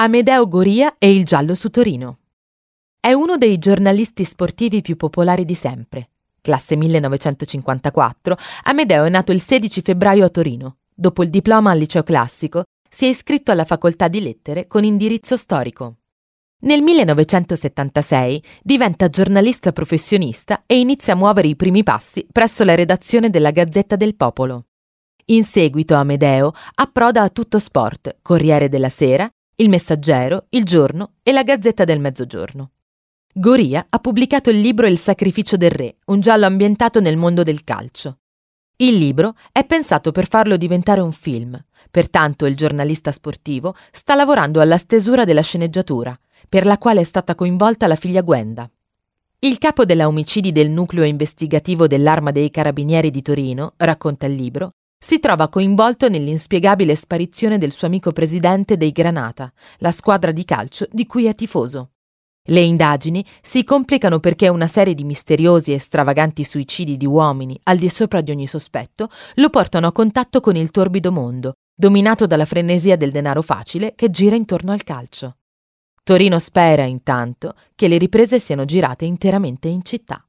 Amedeo Goria e il giallo su Torino. È uno dei giornalisti sportivi più popolari di sempre. Classe 1954, Amedeo è nato il 16 febbraio a Torino. Dopo il diploma al liceo classico, si è iscritto alla facoltà di lettere con indirizzo storico. Nel 1976 diventa giornalista professionista e inizia a muovere i primi passi presso la redazione della Gazzetta del Popolo. In seguito Amedeo approda a Tutto Sport, Corriere della Sera il Messaggero, Il Giorno e la Gazzetta del Mezzogiorno. Goria ha pubblicato il libro Il sacrificio del re, un giallo ambientato nel mondo del calcio. Il libro è pensato per farlo diventare un film, pertanto il giornalista sportivo sta lavorando alla stesura della sceneggiatura, per la quale è stata coinvolta la figlia Gwenda. Il capo della omicidi del nucleo investigativo dell'Arma dei Carabinieri di Torino, racconta il libro, si trova coinvolto nell'inspiegabile sparizione del suo amico presidente dei Granata, la squadra di calcio di cui è tifoso. Le indagini si complicano perché una serie di misteriosi e stravaganti suicidi di uomini, al di sopra di ogni sospetto, lo portano a contatto con il torbido mondo, dominato dalla frenesia del denaro facile che gira intorno al calcio. Torino spera, intanto, che le riprese siano girate interamente in città.